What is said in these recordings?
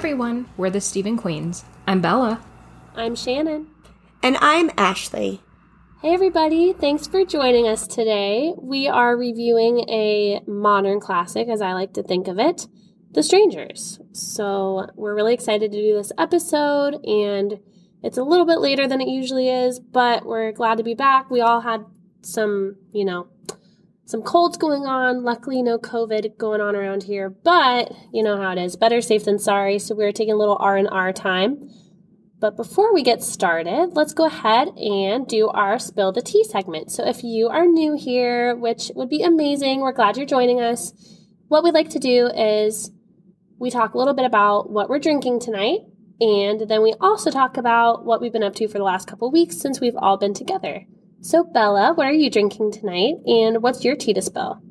Hey everyone, we're the Stephen Queens. I'm Bella. I'm Shannon. And I'm Ashley. Hey everybody, thanks for joining us today. We are reviewing a modern classic, as I like to think of it, The Strangers. So we're really excited to do this episode, and it's a little bit later than it usually is, but we're glad to be back. We all had some, you know, some colds going on. Luckily, no COVID going on around here, but you know how it is. Better safe than sorry. So we're taking a little R and R time. But before we get started, let's go ahead and do our spill the tea segment. So if you are new here, which would be amazing, we're glad you're joining us. What we'd like to do is we talk a little bit about what we're drinking tonight, and then we also talk about what we've been up to for the last couple weeks since we've all been together. So, Bella, what are you drinking tonight? And what's your tea to spill?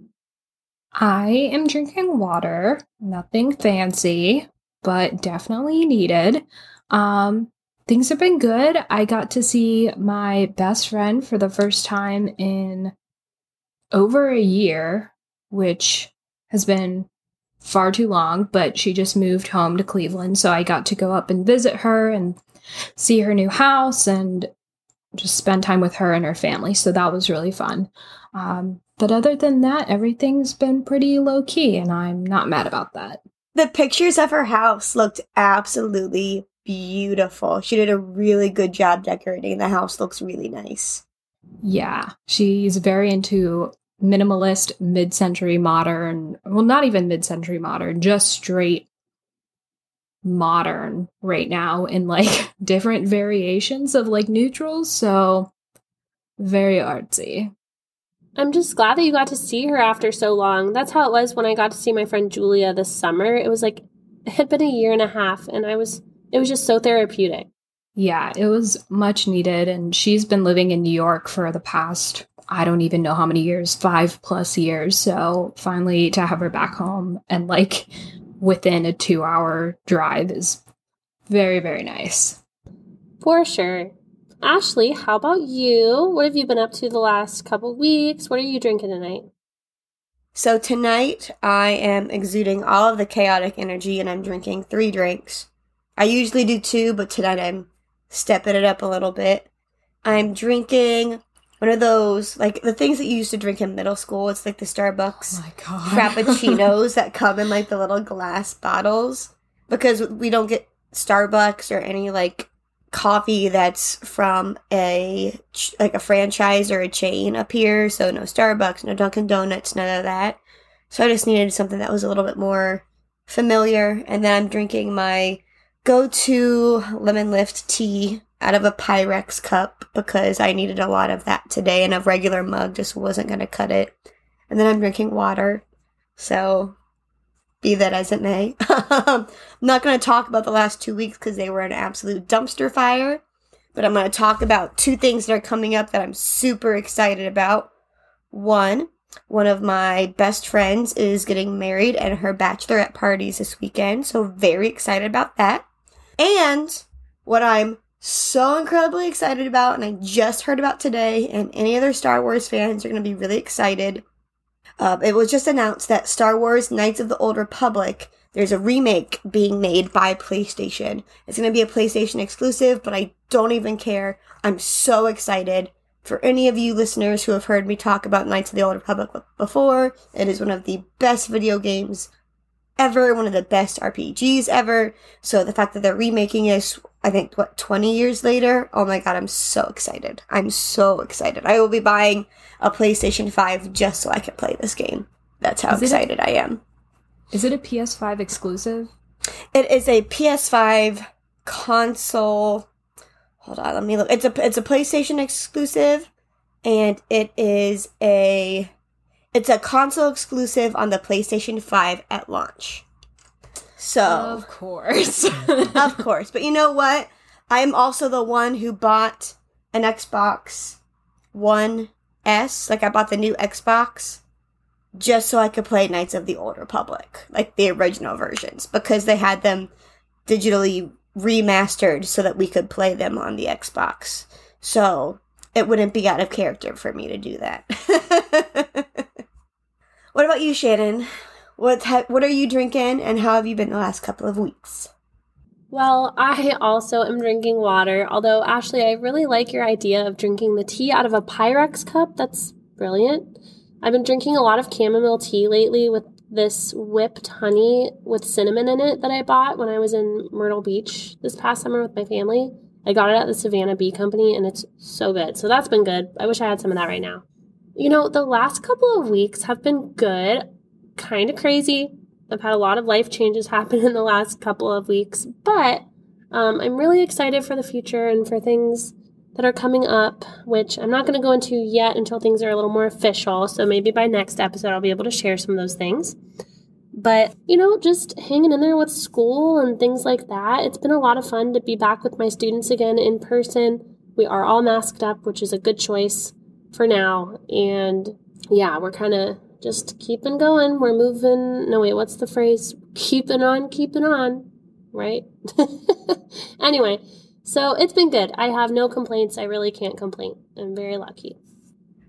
I am drinking water. Nothing fancy, but definitely needed. Um, things have been good. I got to see my best friend for the first time in over a year, which has been far too long, but she just moved home to Cleveland. So I got to go up and visit her and see her new house and just spend time with her and her family. So that was really fun. Um, but other than that, everything's been pretty low key, and I'm not mad about that. The pictures of her house looked absolutely beautiful. She did a really good job decorating. The house looks really nice. Yeah, she's very into minimalist, mid century modern, well, not even mid century modern, just straight modern right now in like different variations of like neutrals. So very artsy. I'm just glad that you got to see her after so long. That's how it was when I got to see my friend Julia this summer. It was like it had been a year and a half and I was it was just so therapeutic. Yeah, it was much needed and she's been living in New York for the past I don't even know how many years, 5 plus years. So finally to have her back home and like within a two hour drive is very, very nice. For sure. Ashley, how about you? What have you been up to the last couple weeks? What are you drinking tonight? So tonight I am exuding all of the chaotic energy and I'm drinking three drinks. I usually do two, but tonight I'm stepping it up a little bit. I'm drinking one of those like the things that you used to drink in middle school. It's like the Starbucks oh frappuccinos that come in like the little glass bottles because we don't get Starbucks or any like coffee that's from a like a franchise or a chain up here. So no Starbucks, no Dunkin' Donuts, none of that. So I just needed something that was a little bit more familiar. And then I'm drinking my go-to lemon lift tea out of a Pyrex cup because I needed a lot of that today and a regular mug just wasn't going to cut it. And then I'm drinking water. So be that as it may. I'm not going to talk about the last two weeks because they were an absolute dumpster fire. But I'm going to talk about two things that are coming up that I'm super excited about. One, one of my best friends is getting married and her bachelorette parties this weekend. So very excited about that. And what I'm so incredibly excited about, and I just heard about today, and any other Star Wars fans are going to be really excited. Uh, it was just announced that Star Wars Knights of the Old Republic, there's a remake being made by PlayStation. It's going to be a PlayStation exclusive, but I don't even care. I'm so excited. For any of you listeners who have heard me talk about Knights of the Old Republic before, it is one of the best video games ever, one of the best RPGs ever. So the fact that they're remaking this, I think, what, 20 years later? Oh my god, I'm so excited. I'm so excited. I will be buying a PlayStation 5 just so I can play this game. That's how is excited a, I am. Is it a PS5 exclusive? It is a PS5 console. Hold on, let me look. It's a it's a PlayStation exclusive and it is a it's a console exclusive on the PlayStation 5 at launch. So, of course. of course. But you know what? I am also the one who bought an Xbox One S. Like, I bought the new Xbox just so I could play Knights of the Old Republic, like the original versions, because they had them digitally remastered so that we could play them on the Xbox. So, it wouldn't be out of character for me to do that. What about you, Shannon? What ha- what are you drinking, and how have you been the last couple of weeks? Well, I also am drinking water, although, Ashley, I really like your idea of drinking the tea out of a Pyrex cup. That's brilliant. I've been drinking a lot of chamomile tea lately with this whipped honey with cinnamon in it that I bought when I was in Myrtle Beach this past summer with my family. I got it at the Savannah Bee Company and it's so good. So that's been good. I wish I had some of that right now. You know, the last couple of weeks have been good, kind of crazy. I've had a lot of life changes happen in the last couple of weeks, but um, I'm really excited for the future and for things that are coming up, which I'm not going to go into yet until things are a little more official. So maybe by next episode, I'll be able to share some of those things. But, you know, just hanging in there with school and things like that. It's been a lot of fun to be back with my students again in person. We are all masked up, which is a good choice for now. And yeah, we're kind of just keeping going. We're moving. No, wait, what's the phrase? Keeping on, keeping on, right? anyway, so it's been good. I have no complaints. I really can't complain. I'm very lucky.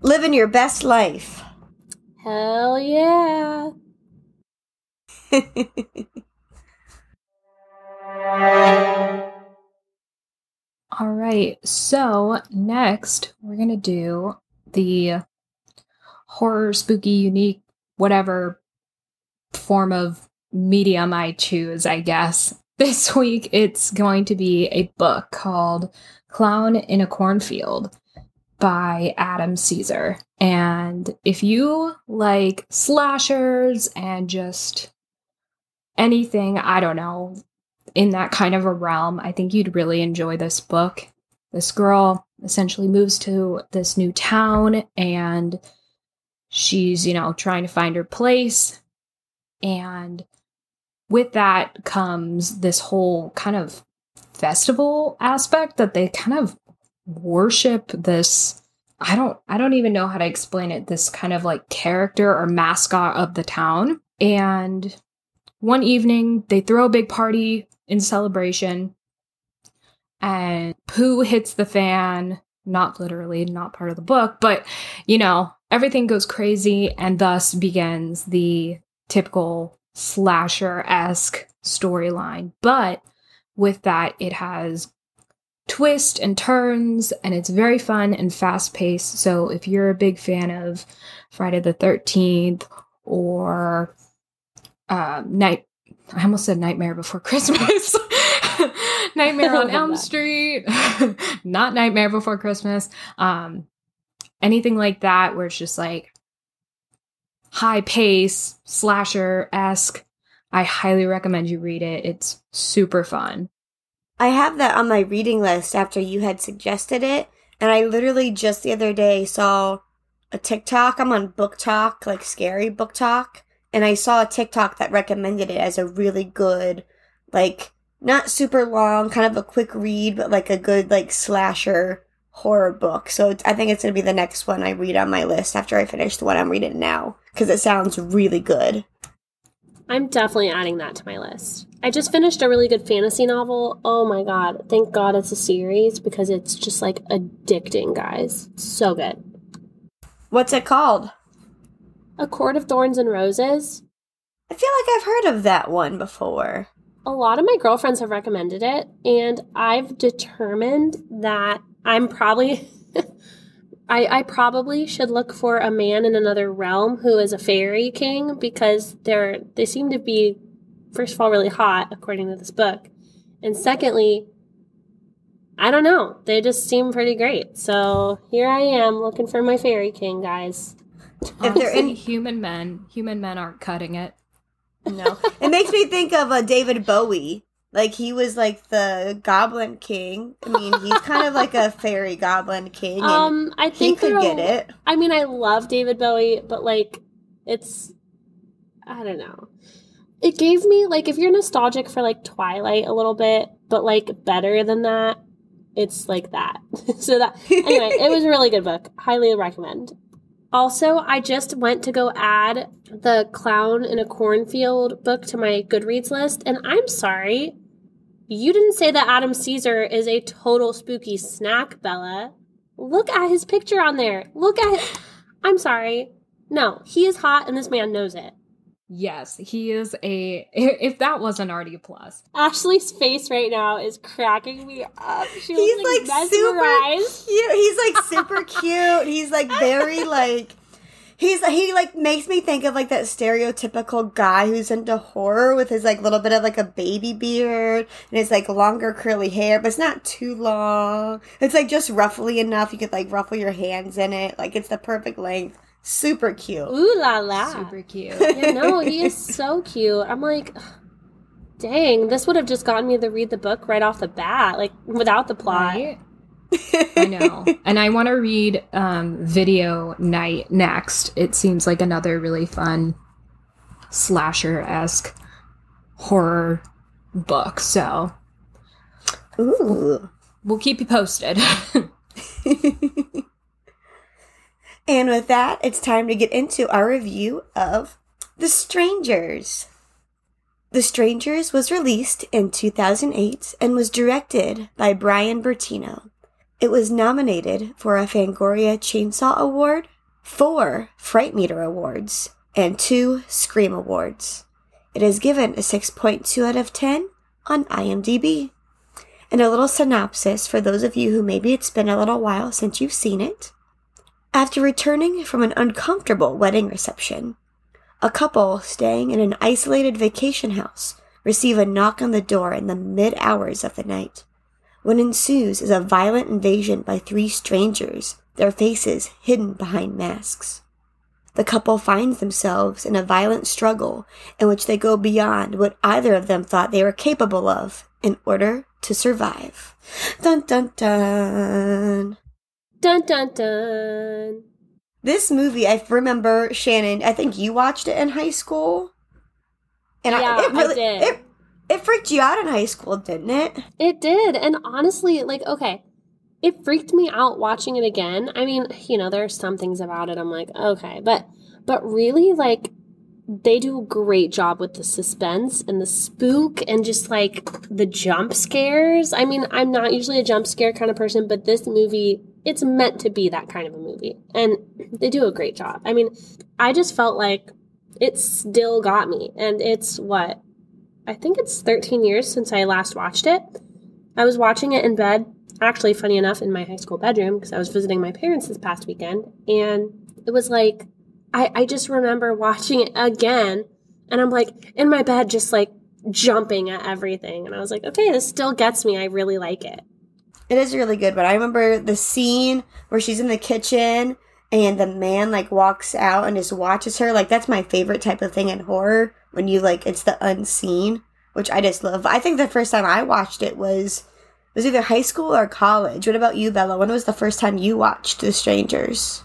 Living your best life. Hell yeah. All right. So, next, we're going to do the horror, spooky, unique, whatever form of medium I choose, I guess. This week, it's going to be a book called Clown in a Cornfield by Adam Cesare. And if you like slashers and just anything, I don't know, in that kind of a realm, I think you'd really enjoy this book. This girl essentially moves to this new town and she's, you know, trying to find her place. And with that comes this whole kind of festival aspect that they kind of worship this I don't I don't even know how to explain it this kind of like character or mascot of the town and one evening they throw a big party in celebration and poo hits the fan not literally not part of the book but you know everything goes crazy and thus begins the typical slasher-esque storyline. But with that it has twists and turns and it's very fun and fast-paced. So if you're a big fan of friday the 13th or uh, night i almost said nightmare before christmas nightmare on elm street not nightmare before christmas um anything like that where it's just like high pace slasher esque. I highly recommend you read it. It's super fun. I have that on my reading list after you had suggested it. And I literally just the other day saw a TikTok. I'm on BookTok, like scary BookTok. And I saw a TikTok that recommended it as a really good, like, not super long, kind of a quick read, but like a good, like, slasher horror book. So I think it's going to be the next one I read on my list after I finish the one I'm reading now because it sounds really good. I'm definitely adding that to my list. I just finished a really good fantasy novel. Oh my god. Thank God it's a series because it's just like addicting, guys. So good. What's it called? A Court of Thorns and Roses. I feel like I've heard of that one before. A lot of my girlfriends have recommended it, and I've determined that I'm probably I, I probably should look for a man in another realm who is a fairy king because they're they seem to be first of all really hot according to this book. And secondly, I don't know. They just seem pretty great. So here I am looking for my fairy king, guys. If they're in human men, human men aren't cutting it. No. it makes me think of uh, David Bowie. Like he was like the Goblin King. I mean, he's kind of like a fairy Goblin King. um, I think he could get it. I mean, I love David Bowie, but like, it's I don't know. It gave me like if you're nostalgic for like Twilight a little bit, but like better than that, it's like that. so that anyway, it was a really good book. Highly recommend. Also, I just went to go add the Clown in a Cornfield book to my Goodreads list, and I'm sorry, you didn't say that Adam Cesare is a total spooky snack, Bella. Look at his picture on there. Look at. I'm sorry. No, he is hot, and this man knows it. Yes, he is a. If that wasn't already a plus, Ashley's face right now is cracking me up. She He's looks like like, super cute. He's like super cute. He's like very like he's he like makes me think of like that stereotypical guy who's into horror with his like little bit of like a baby beard and his like longer curly hair, but it's not too long. It's like just roughly enough you could like ruffle your hands in it. Like it's the perfect length. Super cute. Ooh la la. super cute. Yeah, no, he is so cute. I'm like, dang, this would have just gotten me to read the book right off the bat, like without the plot. Right? I know. And I want to read um, Video Night next. It seems like another really fun slasher esque horror book. So Ooh. we'll keep you posted. And with that, it's time to get into our review of The Strangers. The Strangers was released in 2008 and was directed by Brian Bertino. It was nominated for a Fangoria Chainsaw Award, four Fright Meter Awards, and two Scream Awards. It is given a 6.2 out of 10 on IMDb. And a little synopsis for those of you who maybe it's been a little while since you've seen it. After returning from an uncomfortable wedding reception, a couple staying in an isolated vacation house receive a knock on the door in the mid hours of the night. What ensues is a violent invasion by three strangers, their faces hidden behind masks. The couple finds themselves in a violent struggle in which they go beyond what either of them thought they were capable of in order to survive. Dun dun dun. Dun dun dun. This movie, I remember Shannon. I think you watched it in high school, and Yeah, I, it I really did. it it freaked you out in high school, didn't it? It did. And honestly, like, okay, it freaked me out watching it again. I mean, you know, there are some things about it I'm like, okay, but but really like they do a great job with the suspense and the spook and just like the jump scares. I mean, I'm not usually a jump scare kind of person, but this movie, it's meant to be that kind of a movie. And they do a great job. I mean, I just felt like it still got me. And it's what? I think it's 13 years since I last watched it. I was watching it in bed, actually, funny enough, in my high school bedroom because I was visiting my parents this past weekend. And it was like, I, I just remember watching it again. And I'm like in my bed, just like jumping at everything. And I was like, okay, this still gets me. I really like it. It is really good, but I remember the scene where she's in the kitchen and the man like walks out and just watches her. Like that's my favorite type of thing in horror when you like it's the unseen, which I just love. I think the first time I watched it was was either high school or college. What about you, Bella? When was the first time you watched The Strangers?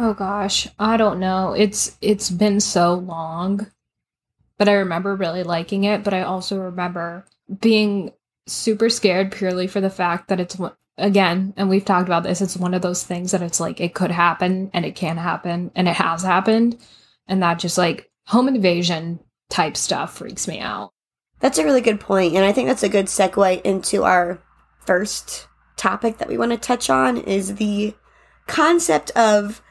Oh gosh, I don't know. It's it's been so long. But I remember really liking it, but I also remember being super scared purely for the fact that it's again, and we've talked about this, it's one of those things that it's like it could happen and it can happen and it has happened and that just like home invasion type stuff freaks me out. That's a really good point, and I think that's a good segue into our first topic that we want to touch on is the concept of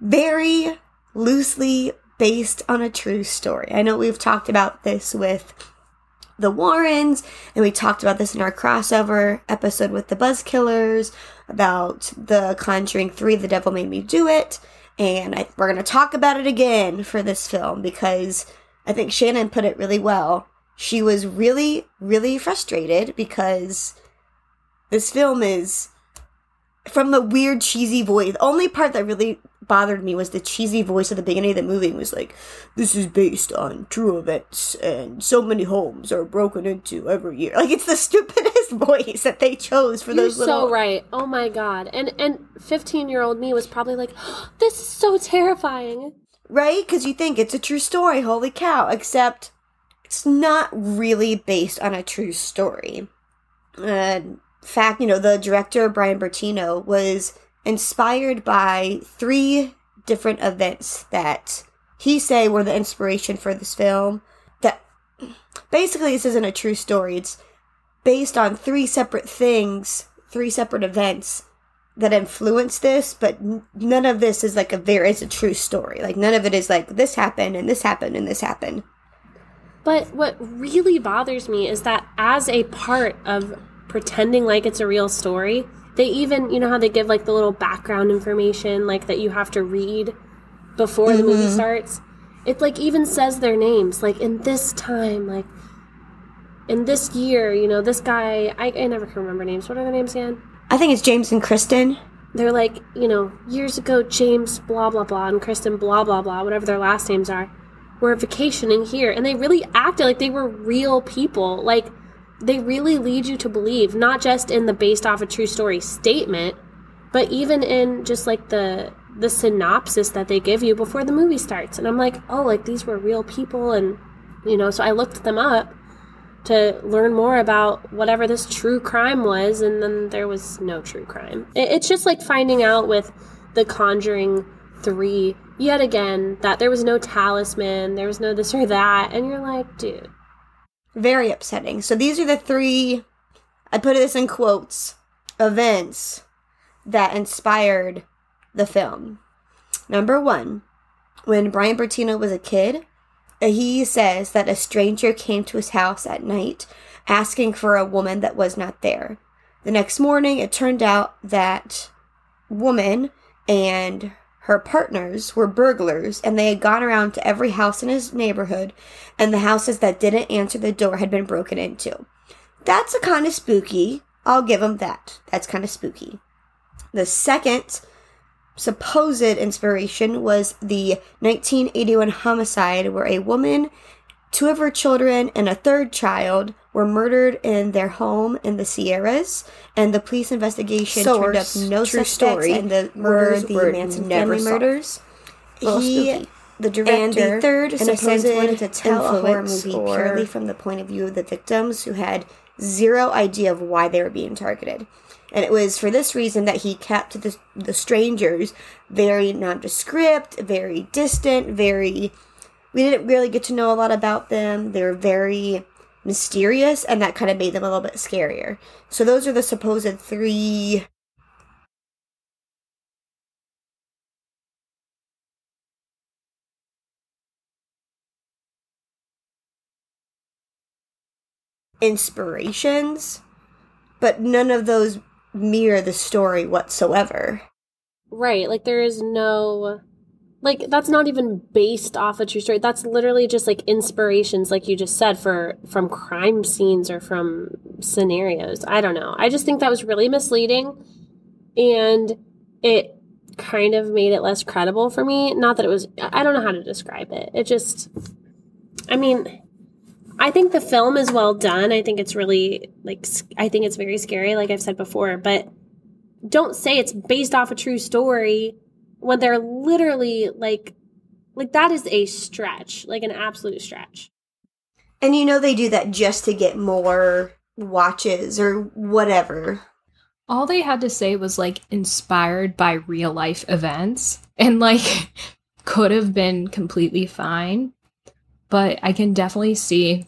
very loosely based on a true story. I know we've talked about this with the Warrens, and we talked about this in our crossover episode with the Buzzkillers about the Conjuring 3 The Devil Made Me Do It. And I, we're going to talk about it again for this film because I think Shannon put it really well. She was really, really frustrated because this film is from the weird cheesy voice. The only part that really bothered me was the cheesy voice at the beginning of the movie. It was like, "This is based on true events, and so many homes are broken into every year." Like it's the stupidest voice that they chose for You're those little. so right. Oh my god. And and 15 year old me was probably like, this is so terrifying. right? Because you think it's a true story. Holy cow! Except it's not really based on a true story. Uh, fact, you know, the director Brian Bertino was inspired by three different events that he say were the inspiration for this film. That basically this isn't a true story. It's based on three separate things, three separate events that influenced this, but none of this is like a very it's a true story. Like none of it is like this happened and this happened and this happened. But what really bothers me is that as a part of pretending like it's a real story, they even, you know how they give like the little background information like that you have to read before the movie mm-hmm. starts? It like even says their names like in this time like in this year, you know, this guy I, I never can remember names. What are their names again? I think it's James and Kristen. They're like, you know, years ago James blah blah blah and Kristen blah blah blah, whatever their last names are, were vacationing here and they really acted like they were real people. Like they really lead you to believe, not just in the based off a true story statement, but even in just like the the synopsis that they give you before the movie starts. And I'm like, oh, like these were real people and you know, so I looked them up to learn more about whatever this true crime was, and then there was no true crime. It, it's just like finding out with The Conjuring 3 yet again that there was no talisman, there was no this or that, and you're like, dude. Very upsetting. So these are the three I put this in quotes events that inspired the film. Number 1, when Brian Bertino was a kid, he says that a stranger came to his house at night asking for a woman that was not there. The next morning, it turned out that woman and her partners were burglars and they had gone around to every house in his neighborhood and the houses that didn't answer the door had been broken into. That's a kind of spooky. I'll give him that. That's kind of spooky. The second supposed inspiration was the 1981 homicide where a woman, two of her children, and a third child were murdered in their home in the Sierras, and the police investigation turned up no true suspects, story, and the murders were were the Manson never family solved. murders. He, spooky. the director, and the third in a supposed sense, wanted to tell a horror movie or- purely from the point of view of the victims who had zero idea of why they were being targeted. And it was for this reason that he kept the, the strangers very nondescript, very distant, very. We didn't really get to know a lot about them. They were very mysterious, and that kind of made them a little bit scarier. So, those are the supposed three inspirations, but none of those mirror the story whatsoever. Right, like there is no like that's not even based off a true story. That's literally just like inspirations like you just said for from crime scenes or from scenarios. I don't know. I just think that was really misleading and it kind of made it less credible for me. Not that it was I don't know how to describe it. It just I mean, I think the film is well done. I think it's really like i think it's very scary like I've said before, but don't say it's based off a true story when they're literally like like that is a stretch, like an absolute stretch. And you know they do that just to get more watches or whatever. All they had to say was like inspired by real life events and like could have been completely fine. But I can definitely see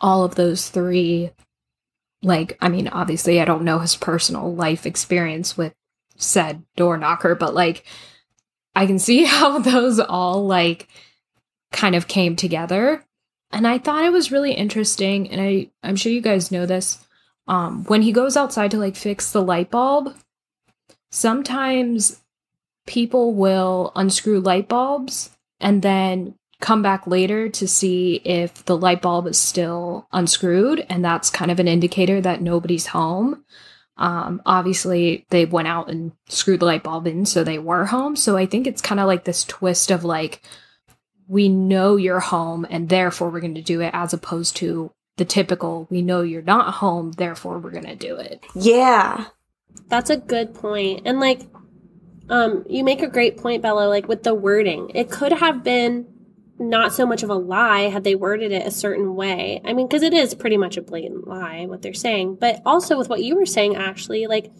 all of those three. Like, I mean, obviously, I don't know his personal life experience with said door knocker, but like, I can see how those all like kind of came together. And I thought it was really interesting. And I, I'm sure you guys know this um, when he goes outside to like fix the light bulb, sometimes people will unscrew light bulbs and then come back later to see if the light bulb is still unscrewed. And that's kind of an indicator that nobody's home. Um, obviously, they went out and screwed the light bulb in, so they were home. So I think it's kind of like this twist of like, we know you're home and therefore we're going to do it, as opposed to the typical, we know you're not home, therefore we're going to do it. Yeah. That's a good point. And like um you make a great point, Bella, like with the wording. It could have been not so much of a lie had they worded it a certain way. I mean, because it is pretty much a blatant lie what they're saying. But also with what you were saying, actually, like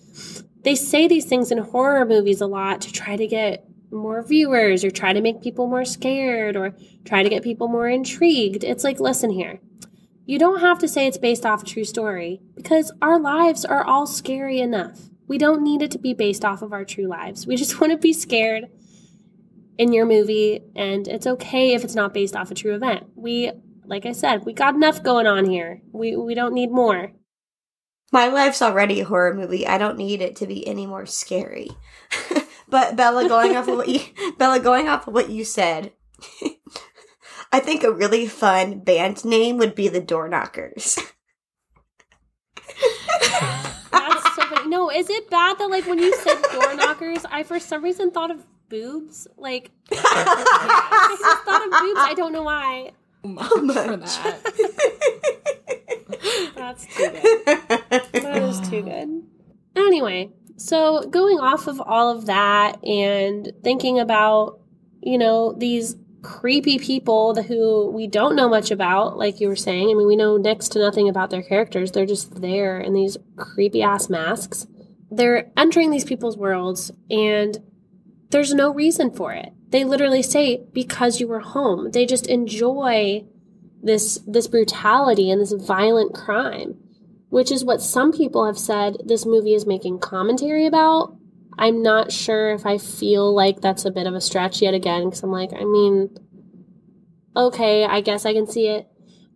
they say these things in horror movies a lot to try to get more viewers or try to make people more scared or try to get people more intrigued. It's like, listen here. You don't have to say it's based off a true story because our lives are all scary enough. We don't need it to be based off of our true lives. We just want to be scared in your movie, and it's okay if it's not based off a true event. We, like I said, we got enough going on here. We we don't need more. My life's already a horror movie. I don't need it to be any more scary. but Bella, going off of what you Bella, going off of what you said, I think a really fun band name would be the Door Knockers. That's so funny. No, is it bad that like when you said door knockers, I for some reason thought of boobs? Like I just thought of boobs. I don't know why. Much for that. That's too good. That is too good. Anyway, so going off of all of that and thinking about, you know, these creepy people who we don't know much about, like you were saying. I mean, we know next to nothing about their characters. They're just there in these creepy ass masks. They're entering these people's worlds and there's no reason for it. They literally say because you were home. They just enjoy this this brutality and this violent crime, which is what some people have said this movie is making commentary about. I'm not sure if I feel like that's a bit of a stretch yet again because I'm like, I mean, okay, I guess I can see it.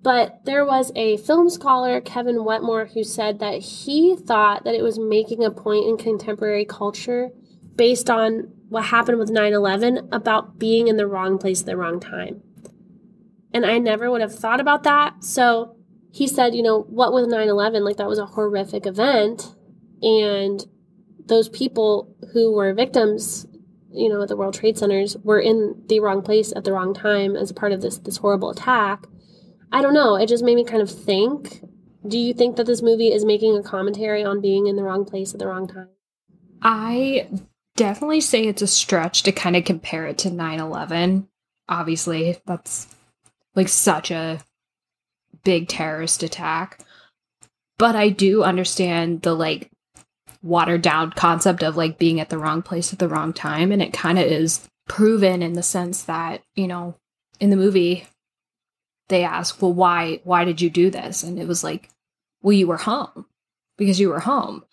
But there was a film scholar, Kevin Wetmore, who said that he thought that it was making a point in contemporary culture based on what happened with 9 11 about being in the wrong place at the wrong time. And I never would have thought about that. So he said, you know, what with 9 11? Like, that was a horrific event. And those people who were victims, you know, at the World Trade Centers were in the wrong place at the wrong time as part of this this horrible attack. I don't know. It just made me kind of think. Do you think that this movie is making a commentary on being in the wrong place at the wrong time? I definitely say it's a stretch to kind of compare it to 9 11. Obviously, that's like such a big terrorist attack. But I do understand the like watered down concept of like being at the wrong place at the wrong time. And it kind of is proven in the sense that, you know, in the movie, they ask, well, why, why did you do this? And it was like, well, you were home because you were home.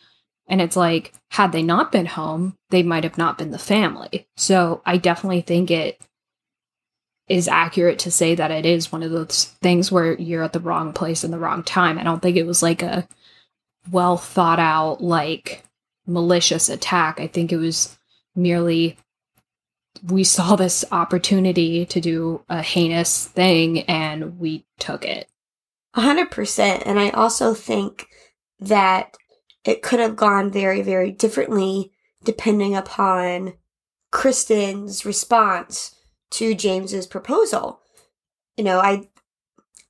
And it's like, had they not been home, they might have not been the family. So I definitely think it is accurate to say that it is one of those things where you're at the wrong place in the wrong time. I don't think it was like a well thought out, like malicious attack. I think it was merely we saw this opportunity to do a heinous thing and we took it. A hundred percent. And I also think that it could have gone very, very differently depending upon Kristen's response to James's proposal. You know, I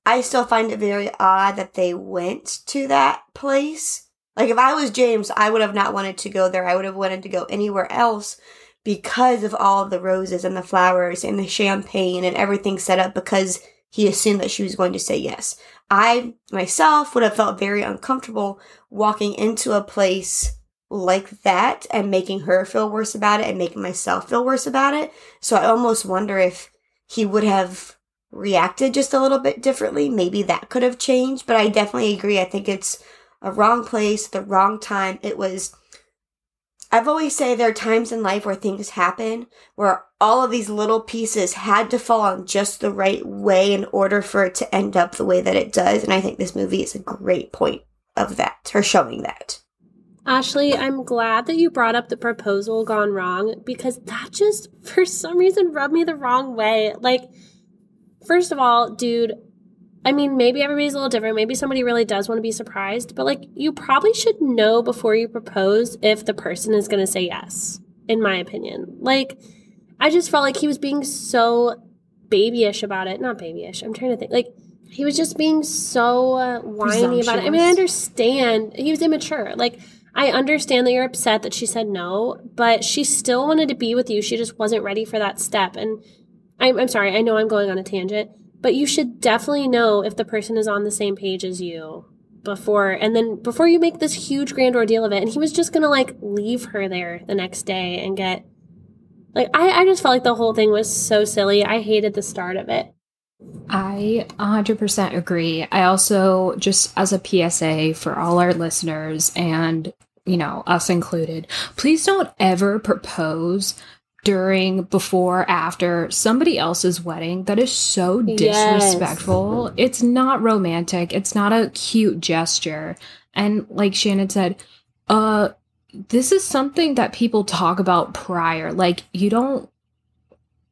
I still find it very odd that they went to that place. Like if I was James, I would have not wanted to go there. I would have wanted to go anywhere else because of all the roses and the flowers and the champagne and everything set up because he assumed that she was going to say yes. I myself would have felt very uncomfortable walking into a place like that and making her feel worse about it and making myself feel worse about it. So I almost wonder if he would have reacted just a little bit differently. Maybe that could have changed, but I definitely agree. I think it's a wrong place, the wrong time. It was I've always say there are times in life where things happen where all of these little pieces had to fall on just the right way in order for it to end up the way that it does. And I think this movie is a great point of that, or showing that. Ashley, I'm glad that you brought up the proposal gone wrong because that just, for some reason, rubbed me the wrong way. Like, First of all, dude, I mean, maybe everybody's a little different. Maybe somebody really does want to be surprised, but like, you probably should know before you propose if the person is going to say yes, in my opinion. Like, I just felt like he was being so babyish about it. Not babyish, I'm trying to think. Like, he was just being so uh, whiny about it. I mean, I understand he was immature. Like, I understand that you're upset that she said no, but she still wanted to be with you. She just wasn't ready for that step. And I'm, I'm sorry, I know I'm going on a tangent, but you should definitely know if the person is on the same page as you before and then before you make this huge grand ordeal of it and he was just gonna like leave her there the next day and get like I, I just felt like the whole thing was so silly i hated the start of it I 100% agree. I also, just as a PSA for all our listeners and you know, us included, please don't ever propose during, before, after somebody else's wedding. That is so Yes. disrespectful. It's not romantic. It's not a cute gesture. And like Shannon said, uh, this is something that people talk about prior. Like you don't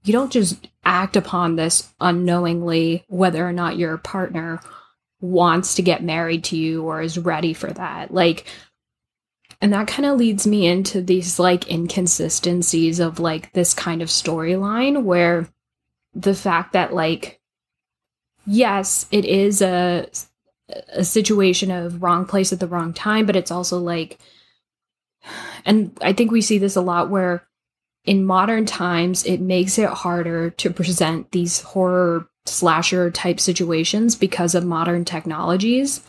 you don't just act upon this unknowingly whether or not your partner wants to get married to you or is ready for that. Like and that kind of leads me into these like inconsistencies of like this kind of storyline where the fact that like yes, it is a a situation of wrong place at the wrong time, but it's also like and I think we see this a lot where in modern times it makes it harder to present these horror slasher type situations because of modern technologies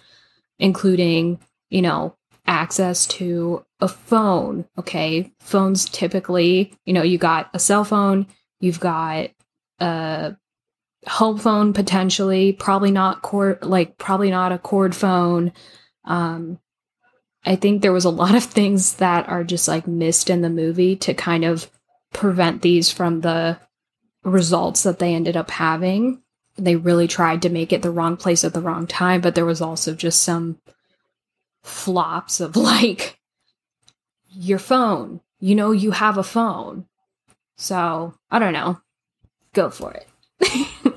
including you know access to a phone okay? Phones typically you know you got a cell phone you've got a home phone potentially probably not cord like probably not a cord phone um i think there was a lot of things that are just like missed in the movie to kind of prevent these from the results that they ended up having. They really tried to make it the wrong place at the wrong time but there was also just some flops of like your phone. You know you have a phone. So i don't know. Go for it.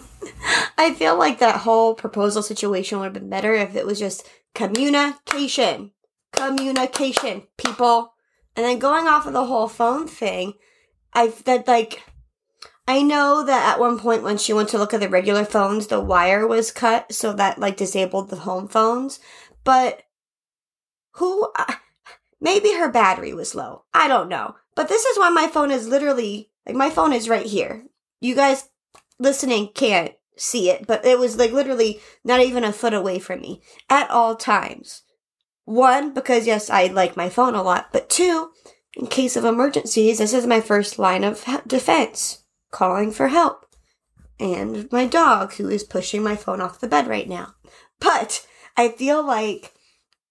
I feel like that whole proposal situation would have been better if it was just communication. Communication, people. And then going off of the whole phone thing, I've that like I know that at one point when she went to look at the regular phones, the wire was cut, so that like disabled the home phones. But who? uh, Maybe her battery was low. I don't know. But this is why my phone is literally like my phone is right here. You guys listening can't see it, but it was like literally not even a foot away from me at all times. One, because yes, I like my phone a lot, but two, in case of emergencies, this is my first line of defense calling for help. And my dog, who is pushing my phone off the bed right now. But I feel like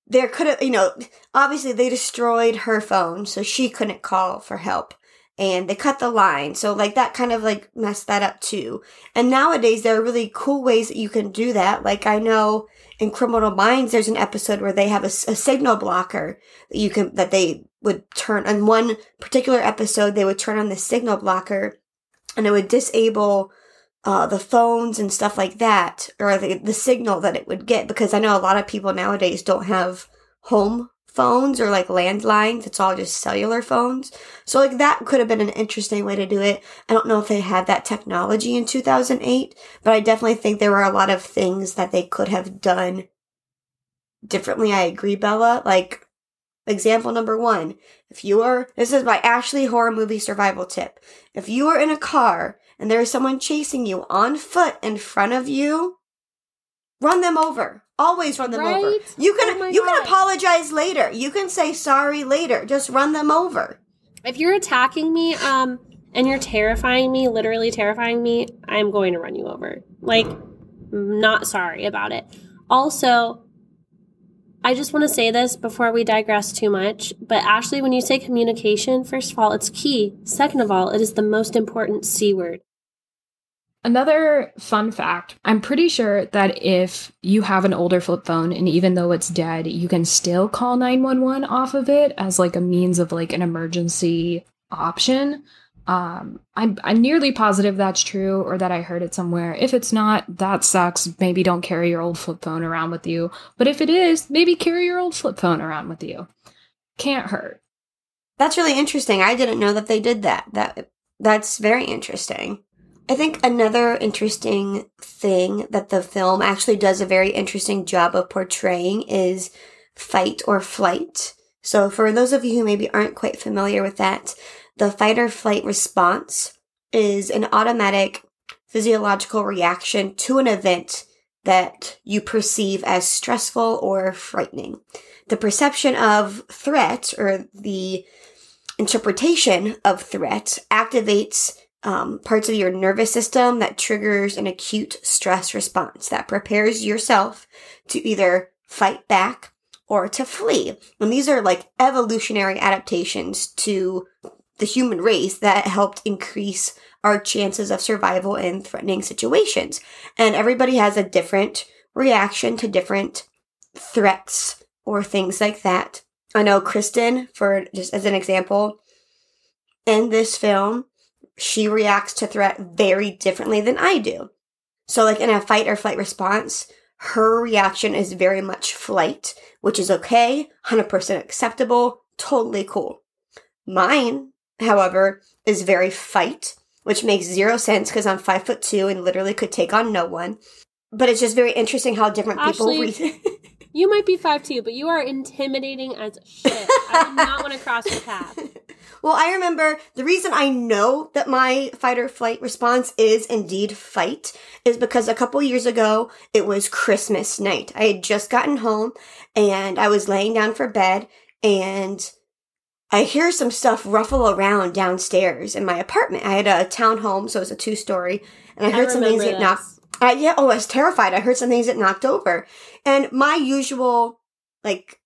there could have, you know, obviously they destroyed her phone, so she couldn't call for help. And they cut the line, so like that kind of like messed that up too. And nowadays there are really cool ways that you can do that. Like I know in Criminal Minds, there's an episode where they have a signal blocker that you can that they would turn. On one particular episode, they would turn on the signal blocker, and it would disable uh, the phones and stuff like that, or the the signal that it would get. Because I know a lot of people nowadays don't have home phones or like landlines. It's all just cellular phones. So like that could have been an interesting way to do it. I don't know if they had that technology in 2008, but I definitely think there were a lot of things that they could have done differently. I agree, Bella. Like example number one, if you are, this is my Ashley horror movie survival tip. If you are in a car and there is someone chasing you on foot in front of you, run them over. Always run them over. You can Oh you can apologize later. You can say sorry later. Just run them over. If you're attacking me, um, and you're terrifying me, literally terrifying me, I'm going to run you over. Like, not sorry about it. Also, I just want to say this before we digress too much, but Ashley, when you say communication, first of all, it's key. Second of all, it is the most important C word. Another fun fact I'm pretty sure that if you have an older flip phone and even though it's dead, you can still call 911 off of it as like a means of like an emergency option. Um, I'm, I'm nearly positive that's true or that I heard it somewhere. If it's not, that sucks. Maybe don't carry your old flip phone around with you. But if it is, maybe carry your old flip phone around with you. Can't hurt. That's really interesting. I didn't know that they did that. That that's very interesting. I think another interesting thing that the film actually does a very interesting job of portraying is fight or flight. So for those of you who maybe aren't quite familiar with that, the fight or flight response is an automatic physiological reaction to an event that you perceive as stressful or frightening. The perception of threat or the interpretation of threat activates um, parts of your nervous system that triggers an acute stress response that prepares yourself to either fight back or to flee. And these are like evolutionary adaptations to the human race that helped increase our chances of survival in threatening situations. And everybody has a different reaction to different threats or things like that. I know Kristen, for just as an example, in this film, she reacts to threat very differently than I do. So, like in a fight or flight response, her reaction is very much flight, which is okay, 100% acceptable, totally cool. Mine, however, is very fight, which makes zero sense because I'm five foot two and literally could take on no one. But it's just very interesting how different Ashley, people read. You might be five two, but you are intimidating as shit. I do not want to cross your path. well, I remember the reason I know that my fight or flight response is indeed fight is because a couple years ago it was Christmas night. I had just gotten home and I was laying down for bed and I hear some stuff ruffle around downstairs in my apartment. I had a townhome, so it was a two story, and I heard some things get knocked. Uh, yeah, oh, I was terrified. I heard some things that knocked over. And my usual, like,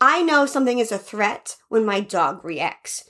I know something is a threat when my dog reacts.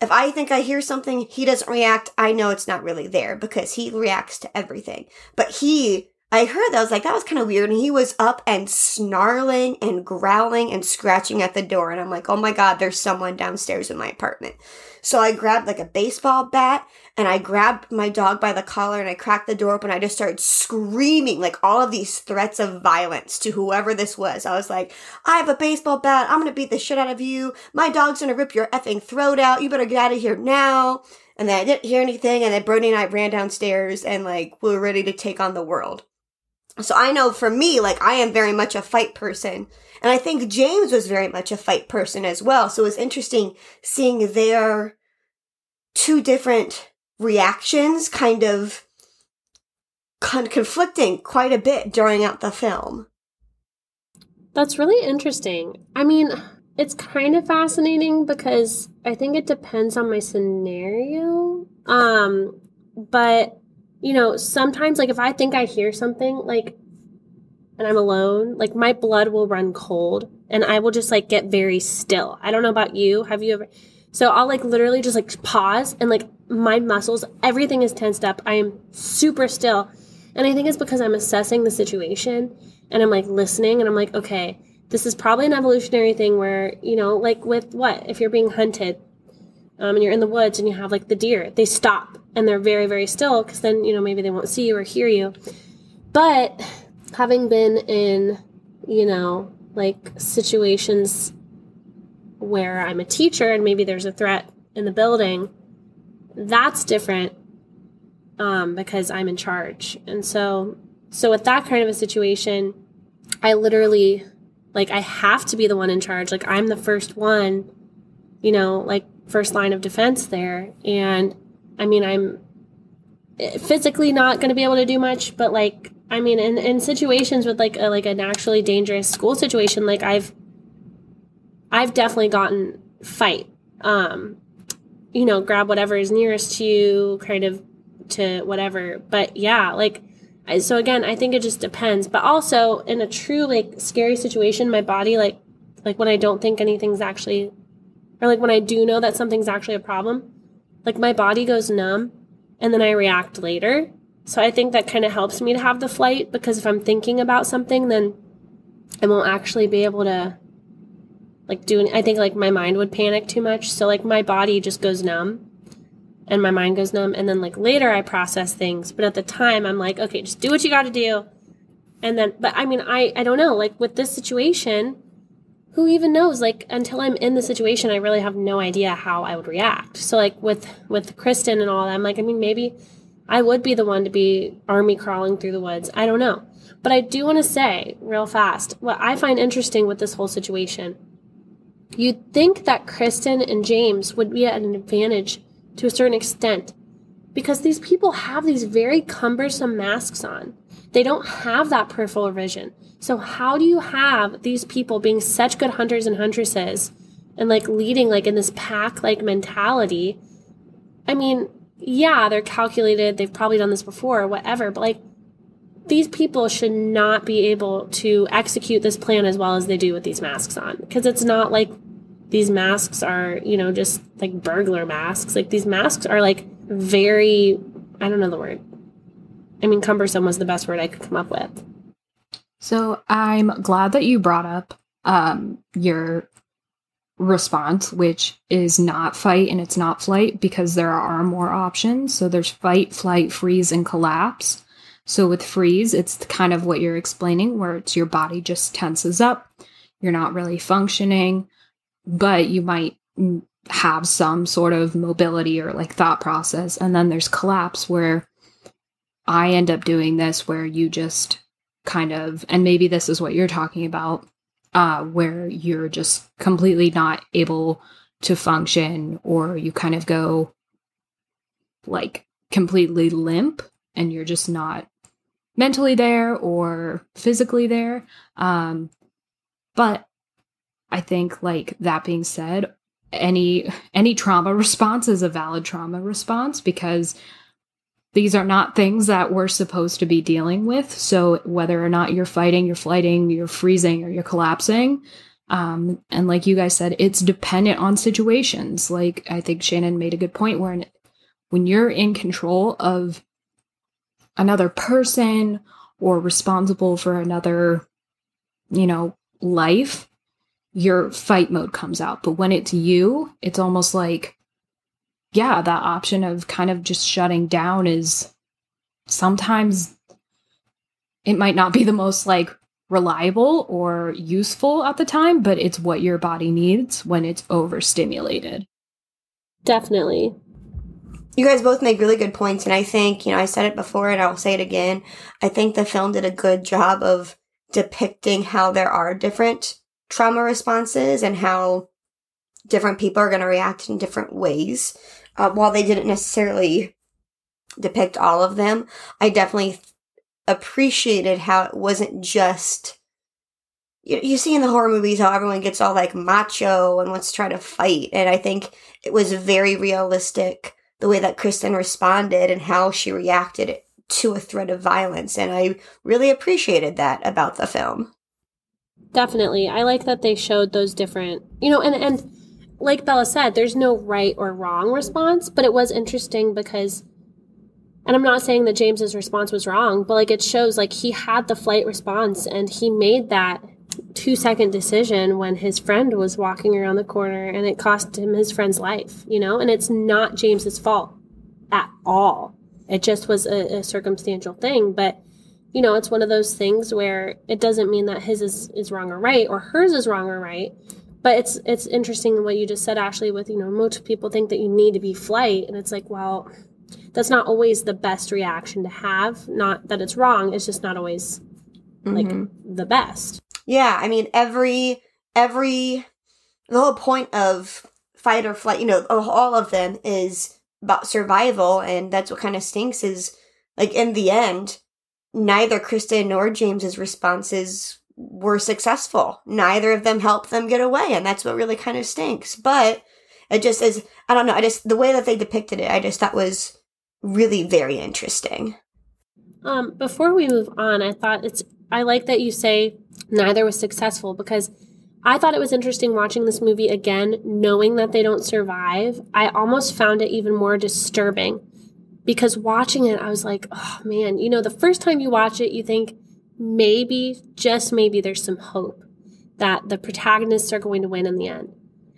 If I think I hear something, he doesn't react, I know it's not really there because he reacts to everything. But he, I heard that, I was like, that was kind of weird. And he was up and snarling and growling and scratching at the door. And I'm like, oh my God, there's someone downstairs in my apartment. So I grabbed like a baseball bat and I grabbed my dog by the collar and I cracked the door open. I just started screaming like all of these threats of violence to whoever this was. I was like, I have a baseball bat. I'm going to beat the shit out of you. My dog's going to rip your effing throat out. You better get out of here now. And then I didn't hear anything. And then Brody and I ran downstairs and like we were ready to take on the world. So I know for me, like I am very much a fight person. And I think James was very much a fight person as well. So it was interesting seeing their two different reactions kind of con- conflicting quite a bit during out the film. That's really interesting. I mean, it's kind of fascinating because I think it depends on my scenario. Um, but you know, sometimes like if I think I hear something like and I'm alone, like my blood will run cold and I will just like get very still. I don't know about you. Have you ever so I'll like literally just like pause and like my muscles, everything is tensed up. I am super still. And I think it's because I'm assessing the situation and I'm like listening and I'm like, okay, this is probably an evolutionary thing where, you know, like with what? If you're being hunted um, and you're in the woods and you have like the deer, they stop and they're very, very still because then, you know, maybe they won't see you or hear you. But having been in, you know, like situations where I'm a teacher and maybe there's a threat in the building, that's different um, because I'm in charge. And so, so with that kind of a situation, I literally, like, I have to be the one in charge. Like, I'm the first one, you know, like, first line of defense there. And I mean, I'm physically not going to be able to do much, but like, I mean, in, in situations with like a, like an actually dangerous school situation, like I've, I've definitely gotten fight. Um, you know, grab whatever is nearest to you, kind of to whatever. But yeah, like, so again, I think it just depends. But also, in a true like scary situation, my body like, like when I don't think anything's actually, or like when I do know that something's actually a problem, like my body goes numb, and then I react later. So I think that kind of helps me to have the flight because if I'm thinking about something, then I won't actually be able to like doing I think like my mind would panic too much. So like my body just goes numb and my mind goes numb and then like later I process things, but at the time I'm like, okay, just do what you got to do. And then but I mean, I I don't know, like with this situation, who even knows like until I'm in the situation, I really have no idea how I would react. So like with with Kristen and all that, I'm like, I mean, maybe I would be the one to be army crawling through the woods. I don't know. But I do want to say real fast what I find interesting with this whole situation You'd think that Kristen and James would be at an advantage to a certain extent because these people have these very cumbersome masks on. They don't have that peripheral vision. So, how do you have these people being such good hunters and huntresses and like leading like in this pack like mentality? I mean, yeah, they're calculated, they've probably done this before or whatever, but like these people should not be able to execute this plan as well as they do with these masks on because it's not like these masks are you know just like burglar masks like these masks are like very i don't know the word i mean cumbersome was the best word i could come up with So I'm glad that you brought up um, your response, which is not fight and it's not flight because there are more options. So there's fight, flight, freeze, and collapse. So with freeze, it's kind of what you're explaining, where it's your body just tenses up. You're not really functioning, but you might have some sort of mobility or like thought process. And then there's collapse, where I end up doing this, where you just kind of, and maybe this is what you're talking about, uh, where you're just completely not able to function, or you kind of go like completely limp and you're just not mentally there or physically there. Um, but I think, like that being said, any any trauma response is a valid trauma response because these are not things that we're supposed to be dealing with. So whether or not you're fighting, you're flighting, you're freezing, or you're collapsing, um, and like you guys said, it's dependent on situations. Like I think Shannon made a good point where when you're in control of another person or responsible for another, you know, life, your fight mode comes out. But when it's you, it's almost like yeah, that option of kind of just shutting down is sometimes it might not be the most like reliable or useful at the time, but it's what your body needs when it's overstimulated. definitely You guys both make really good points, and I think, you know, I said it before and I'll say it again. I think the film did a good job of depicting how there are different trauma responses and how different people are going to react in different ways. Uh, while they didn't necessarily depict all of them, I definitely appreciated how it wasn't just. You, you see in the horror movies how everyone gets all like macho and wants to try to fight, and I think it was very realistic the way that Kristen responded and how she reacted to a threat of violence, and I really appreciated that about the film. definitely i like that they showed those different you know and and like bella said there's no right or wrong response but it was interesting because and i'm not saying that james's response was wrong but like it shows like he had the flight response and he made that two second decision when his friend was walking around the corner and it cost him his friend's life you know and it's not james's fault at all it just was a, a circumstantial thing but you know, it's one of those things where it doesn't mean that his is, is wrong or right or hers is wrong or right. But it's it's interesting what you just said, Ashley, with, you know, most people think that you need to be flight. And it's like, well, that's not always the best reaction to have. Not that it's wrong, it's just not always like mm-hmm. the best. Yeah, I mean every every the whole point of fight or flight, you know, all of them is about survival and that's what kind of stinks is like in the end neither Kristen nor James's responses were successful. Neither of them helped them get away and that's what really kind of stinks. But it just is I don't know, I just the way that they depicted it, I just thought was really very interesting. Um, before we move on, I thought it's I like that you say neither was successful because I thought it was interesting watching this movie again, knowing that they don't survive. I almost found it even more disturbing because watching it, I was like, oh man, you know, the first time you watch it, you think maybe, just maybe, there's some hope that the protagonists are going to win in the end.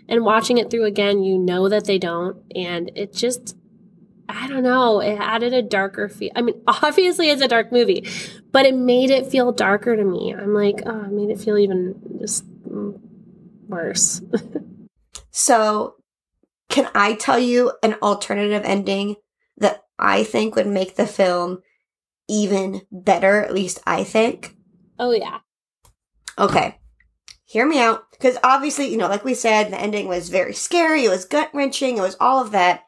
And watching it through again, you know that they don't. And it just, I don't know, it added a darker feel. I mean, obviously it's a dark movie, but it made it feel darker to me. I'm like, oh, it made it feel even just worse. So, can I tell you an alternative ending that I think would make the film even better? At least I think. oh, yeah. Okay, hear me out. Because obviously, you know, like we said, the ending was very scary, it was gut wrenching, it was all of that.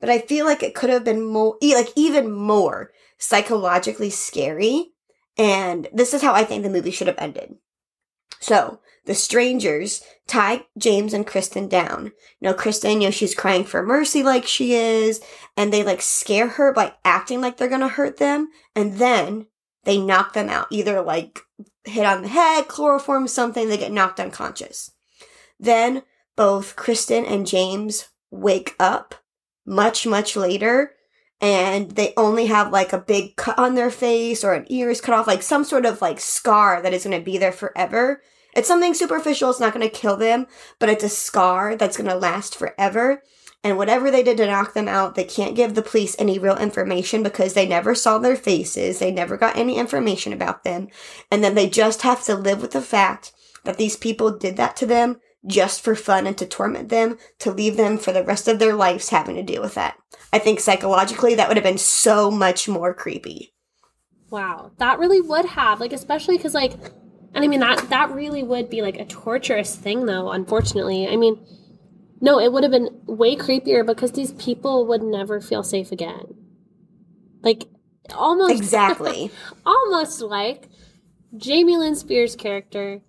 But I feel like it could have been more, like even more psychologically scary. And this is how I think the movie should have ended. So, the strangers tie James and Kristen down. You know, Kristen, you know, she's crying for mercy like she is, and they like scare her by acting like they're gonna hurt them, and then they knock them out, either like hit on the head, chloroform, something, they get knocked unconscious. Then both Kristen and James wake up much, much later and they only have like a big cut on their face or an ear is cut off, like some sort of like scar that is going to be there forever. It's something superficial. It's not going to kill them, but it's a scar that's going to last forever. And whatever they did to knock them out, they can't give the police any real information because they never saw their faces. They never got any information about them. And then they just have to live with the fact that these people did that to them just for fun and to torment them, to leave them for the rest of their lives having to deal with that. I think psychologically that would have been so much more creepy. Wow, that really would have like especially because like, and I mean that that really would be like a torturous thing though. Unfortunately, I mean, no, it would have been way creepier because these people would never feel safe again. Like almost exactly, almost like Jamie Lynn Spears' character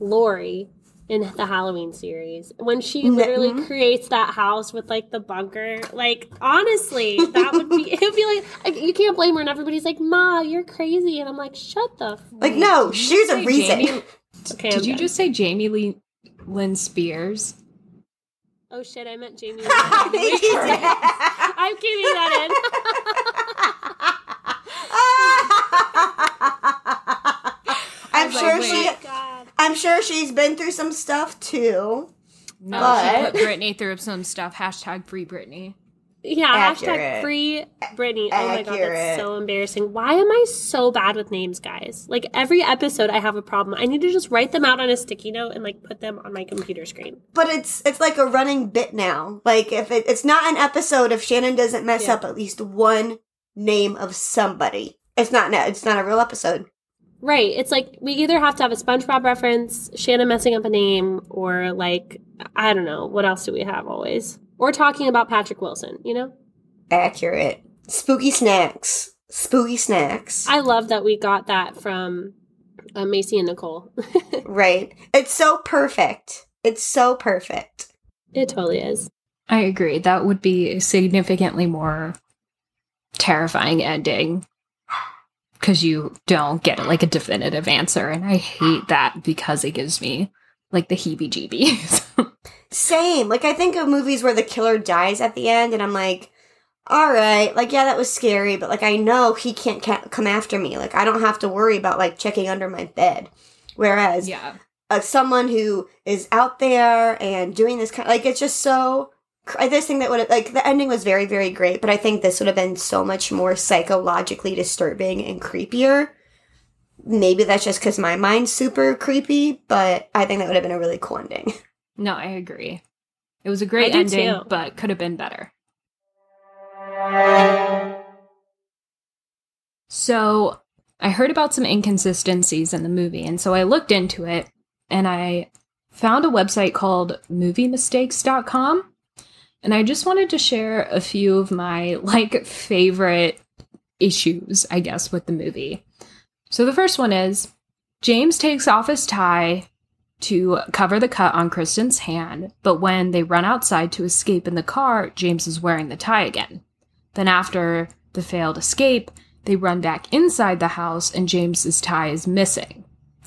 Laurie in the Halloween series when she literally mm-hmm. creates that house with like the bunker. Like honestly, that would be it would be like, like you can't blame her and everybody's like, "Ma, you're crazy." And I'm like, "Shut the f-. Like no, she's a reason." Jamie, okay, did I'm you done. just say Jamie Lee Lynn Spears? Oh shit, I meant Jamie Lynn. I'm keeping that in. I'm sure like, she I'm sure she's been through some stuff too. No, but... she put Britney through some stuff. Hashtag free Britney. Yeah, Accurate. hashtag free Britney. Oh my god, that's so embarrassing. Why am I so bad with names, guys? Like every episode I have a problem. I need to just write them out on a sticky note and like put them on my computer screen. But it's it's like a running bit now. Like if it, it's not an episode if Shannon doesn't mess yeah. up at least one name of somebody. It's not it's not a real episode. Right. It's like we either have to have a SpongeBob reference, Shannon messing up a name, or like I don't know, what else do we have always? Or talking about Patrick Wilson, you know? Accurate. Spooky snacks. Spooky snacks. I love that we got that from uh, Macy and Nicole. right. It's so perfect. It's so perfect. It totally is. I agree. That would be a significantly more terrifying ending because you don't get like a definitive answer. And I hate that because it gives me like the heebie jeebies. Same. Like, I think of movies where the killer dies at the end, and I'm like, all right, like, yeah, that was scary, but like, I know he can't ca- come after me. Like, I don't have to worry about like checking under my bed. Whereas, yeah. Uh, someone who is out there and doing this kind, of, like, it's just so Uh, I just think that would have, like the ending was very very great, but I think this would have been so much more psychologically disturbing and creepier. Maybe that's just because my mind's super creepy, but I think that would have been a really cool ending. No, I agree. It was a great ending, too. but could have been better. So I heard about some inconsistencies in the movie, and so I looked into it and I found a website called moviemistakes.com and I just wanted to share a few of my like favorite issues, I guess, with the movie. So the first one is James takes off his tie to cover the cut on Kristen's hand, but when they run outside to escape in the car, James is wearing the tie again. Then after the failed escape, they run back inside the house and James's tie is missing.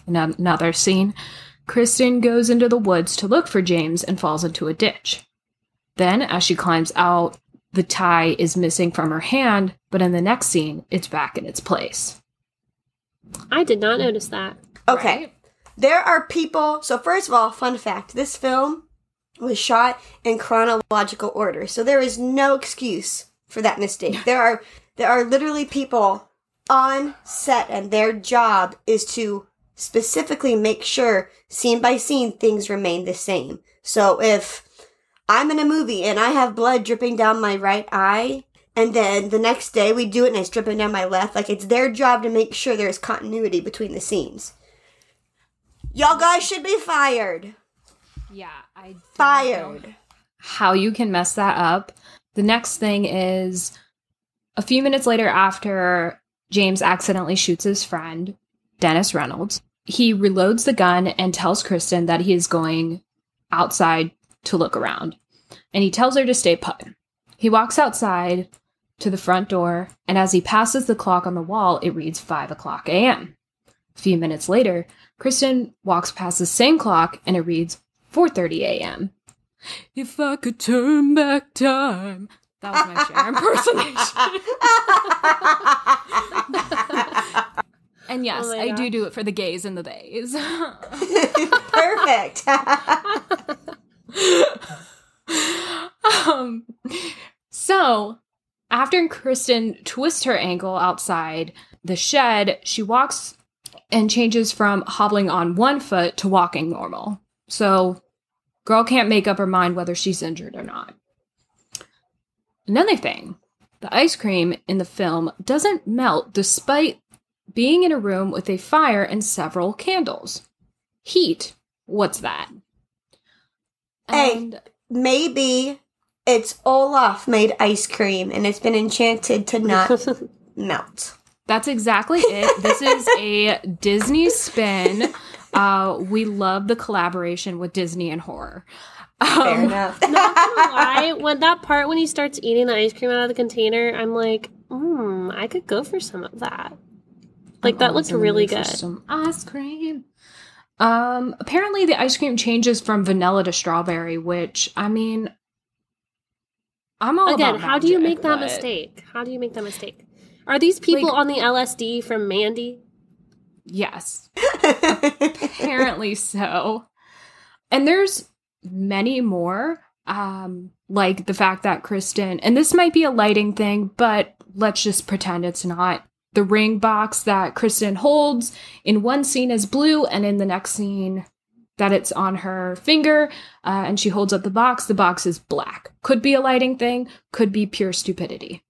In another scene, Kristen goes into the woods to look for James and falls into a ditch. Then, as she climbs out, the tie is missing from her hand, but in the next scene, it's back in its place. I did not notice that. Okay. Right? There are people. So, first of all, fun fact this film was shot in chronological order. So, there is no excuse for that mistake. There are there are literally people on set and their job is to specifically make sure scene by scene things remain the same. So if I'm in a movie and I have blood dripping down my right eye, and then the next day we do it and it's dripping down my left. Like it's their job to make sure there's continuity between the scenes. Y'all guys should be fired. Yeah, I fired. How you can mess that up. The next thing is a few minutes later after James accidentally shoots his friend, Dennis Reynolds, he reloads the gun and tells Kristen that he is going outside to look around, and he tells her to stay put. He walks outside, to the front door, and as he passes the clock on the wall, it reads 5 o'clock a.m. A few minutes later, Kristen walks past the same clock and it reads 4:30 a.m. If I could turn back time. That was my Cher impersonation. and yes, Oh I do do it for the gays and the bays. Perfect. um, so, after Kristen twists her ankle outside the shed, she walks and changes from hobbling on one foot to walking normal. So, girl can't make up her mind whether she's injured or not. Another thing, the ice cream in the film doesn't melt despite being in a room with a fire and several candles. Heat, what's that? Hey. And Maybe it's Olaf made ice cream and it's been enchanted to not melt. That's exactly it. This is a Disney spin. Uh, we love the collaboration with Disney and horror. Fair Um, enough. Not gonna lie, when that part when he starts eating the ice cream out of the container, I'm like, hmm, I could go for some of that. Like I'm that always looked in the really mood for good. Some ice cream. Um, apparently the ice cream changes from vanilla to strawberry, which I mean, I'm all Again, about how do you make that but- mistake? How do you make that mistake? Are these people Like- on the LSD from Mandy? Yes, apparently so. And there's many more. Um, like the fact that Kristen, and this might be a lighting thing, but let's just pretend it's not. The ring box that Kristen holds in one scene is blue, and in the next scene that it's on her finger, uh, and she holds up the box, the box is black. Could be a lighting thing, could be pure stupidity.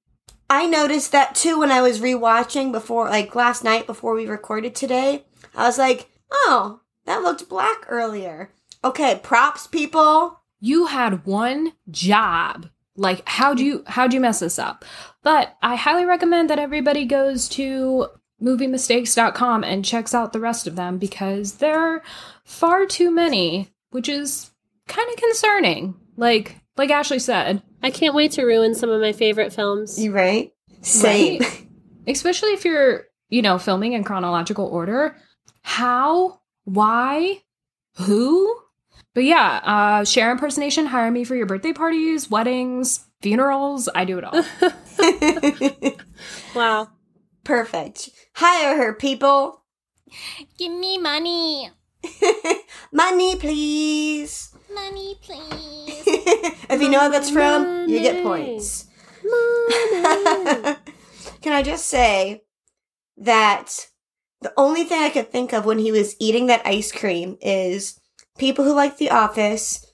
I noticed that too when I was rewatching before, like last night before we recorded today. I was like, oh, that looked black earlier. Okay, props, people. you had one job like how do you how'd you mess this up but i highly recommend that everybody goes to moviemistakes.com and checks out the rest of them because there are far too many which is kind of concerning like like ashley said I can't wait to ruin some of my favorite films. You right? Same. Right? especially if you're you know filming in chronological order how why who but yeah uh Cher impersonation hire me for your birthday parties weddings funerals i do it all Wow. Perfect. Hire her, people. Give me money. Money, please. Money, please. if you know what that's from, you get points. Money. Can I just say that the only thing I could think of when he was eating that ice cream is people who like The Office.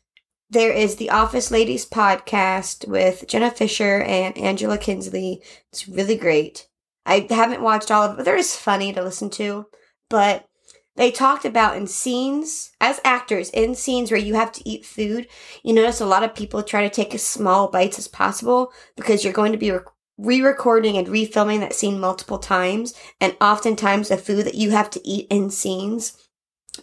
There is the Office Ladies podcast with Jenna Fischer and Angela Kinsey. It's really great. I haven't watched all of it, but they're just funny to listen to. But they talked about in scenes, as actors, in scenes where you have to eat food, you notice a lot of people try to take as small bites as possible because you're going to be re-recording and refilming that scene multiple times and oftentimes the food that you have to eat in scenes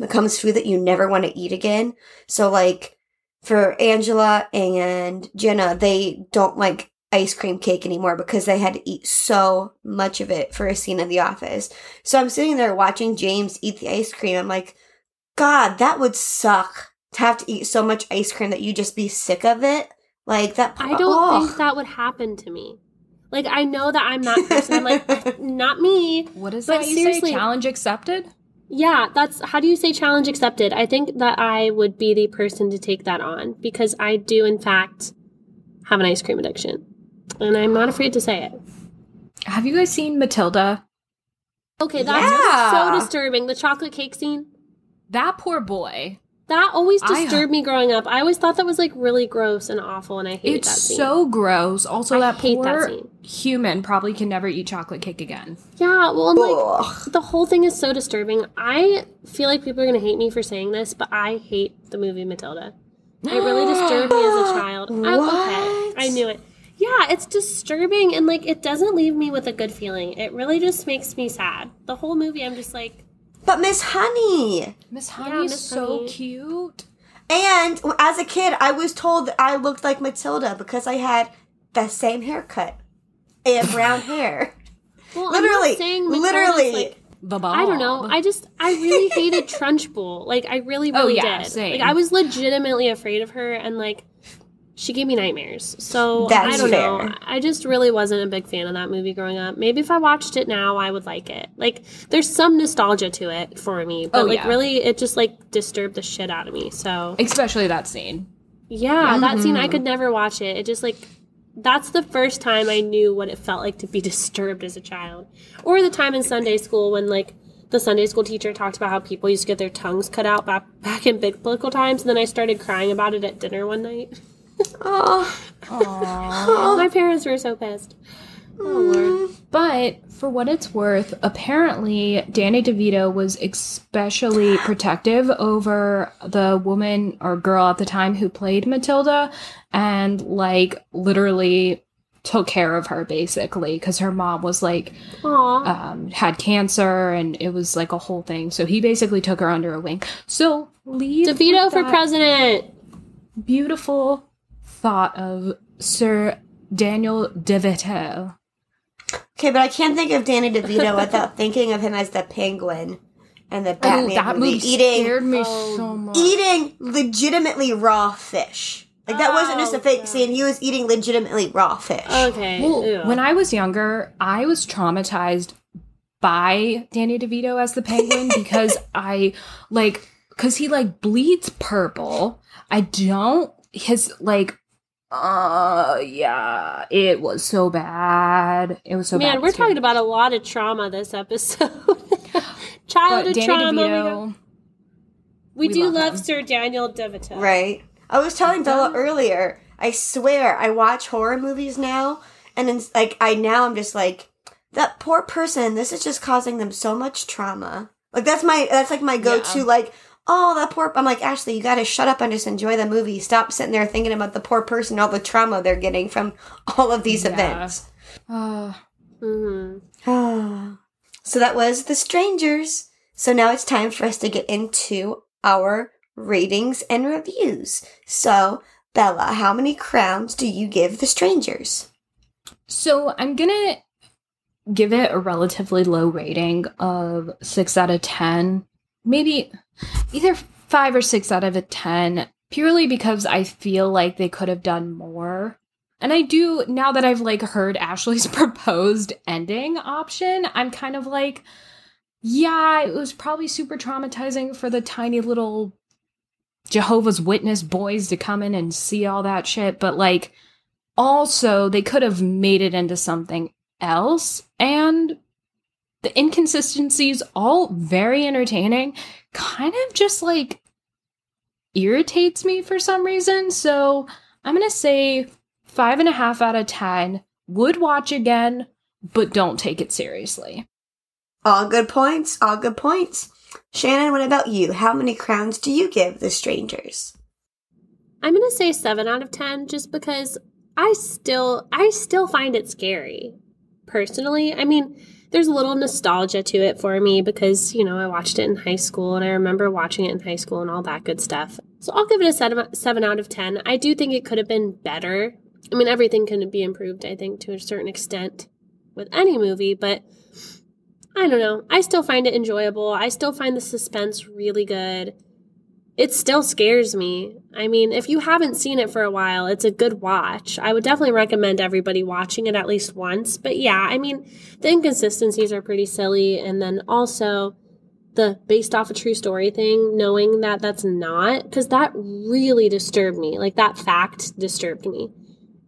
becomes food that you never want to eat again so like for angela and jenna they don't like ice cream cake anymore because they had to eat so much of it for a scene in the office so i'm sitting there watching james eat the ice cream i'm like god that would suck to have to eat so much ice cream that you just be sick of it like that I don't Ugh. think that would happen to me. Like I know that I'm that person. I'm like, not me. what is But that you seriously- say challenge accepted Yeah, that's how do you say challenge accepted? I think that I would be the person to take that on because I do in fact have an ice cream addiction. And I'm not afraid to say it. have you guys seen matilda Okay, that's Yeah. so disturbing. The chocolate cake scene. that poor boy That always I- disturbed me growing up. I always thought that was like really gross and awful and I hated it's that scene. so gross also I that hate poor that human probably can never eat chocolate cake again Yeah, well and, like the whole thing is so disturbing. I feel like people are gonna hate me for saying this, but I hate the movie Matilda. It really disturbed me as a child. I, okay, What? I knew it. Yeah, it's disturbing and like it doesn't leave me with a good feeling. It really just makes me sad. The whole movie, I'm just like, But Miss Honey. miss Yeah, honey is Miss so Honey. cute And as a kid, I was told that I looked like Matilda because I had the same haircut. and brown hair. Well, I'm not Literally, saying literally. like- The I don't know. I just I really hated Trunchbull. Like I really Oh, really yeah, did. same. Like I was legitimately afraid of her and like she gave me nightmares. So I don't know. I just really wasn't a big fan of that movie growing up. Maybe if I watched it now I would like it. Like there's some nostalgia to it for me, but Oh, like yeah. really it just like disturbed the shit out of me. So especially that scene. yeah, that scene Mm-hmm. I could never watch it. It just like that's the first time I knew what it felt like to be disturbed as a child. Or the time in Sunday school when like the Sunday school teacher talked about how people used to get their tongues cut out back back in biblical times, and then I started crying about it at dinner one night. Oh, My parents were so pissed. Oh lord. But for what it's worth, apparently Danny DeVito was especially protective over the woman or girl at the time who played Matilda and like literally took care of her basically because her mom was like um, had cancer and it was like a whole thing. So he basically took her under a wing. So leave DeVito for president. Beautiful thought of Sir Daniel DeVito. okay, but I can't think of Danny DeVito without thinking of him as the penguin and the Oh, Batman that movie, movie eating scared me Oh. so much. eating legitimately raw fish. Like that wasn't just a Oh, fake God. scene. He was eating legitimately raw fish. Okay. Well, ew. when I was younger, I was traumatized by Danny DeVito as the penguin because I like because he like bleeds purple. I don't his like uh yeah, it was so bad. It was so bad. Man, it we're talking me. about a lot of trauma this episode. but Childhood trauma. we DeVito. We, We do love love. Sir Daniel DeVito. Right. I was telling Bella earlier. I swear, I watch horror movies now, and it's like I now I'm just like that poor person. This is just causing them so much trauma. Like that's my that's like my go to. Yeah. Like oh that poor. I'm like Ashley, you got to shut up and just enjoy the movie. Stop sitting there thinking about the poor person, all the trauma they're getting from all of these Yeah. events. Uh, hmm so that was The Strangers. So now it's time for us to get into our ratings and reviews. So, Bella, how many crowns do you give The Strangers? So I'm gonna give it a relatively low rating of six out of ten, maybe either five or six out of a ten, purely because I feel like they could have done more. And I do now that I've like heard Ashley's proposed ending option, I'm kind of like, yeah, it was probably super traumatizing for the tiny little Jehovah's Witness boys to come in and see all that shit, but like also they could have made it into something else and the inconsistencies all very entertaining kind of just like irritates me for some reason so i'm gonna say five and a half out of ten would watch again but don't take it seriously All good points, all good points. Shannon, what about you? How many crowns do you give The Strangers? I'm gonna say seven out of ten, just because I still I still find it scary. Personally, I mean, there's a little nostalgia to it for me because you know I watched it in high school and I remember watching it in high school and all that good stuff. So I'll give it a seven, out of ten. I do think it could have been better. I mean, everything can be improved, I think, to a certain extent with any movie, but I don't know. I still find it enjoyable. I still find the suspense really good it still scares me. I mean, if you haven't seen it for a while, it's a good watch. I would definitely recommend everybody watching it at least once. But yeah, I mean, the inconsistencies are pretty silly. And then also the based off a true story thing, knowing that that's not, because that really disturbed me. Like that fact disturbed me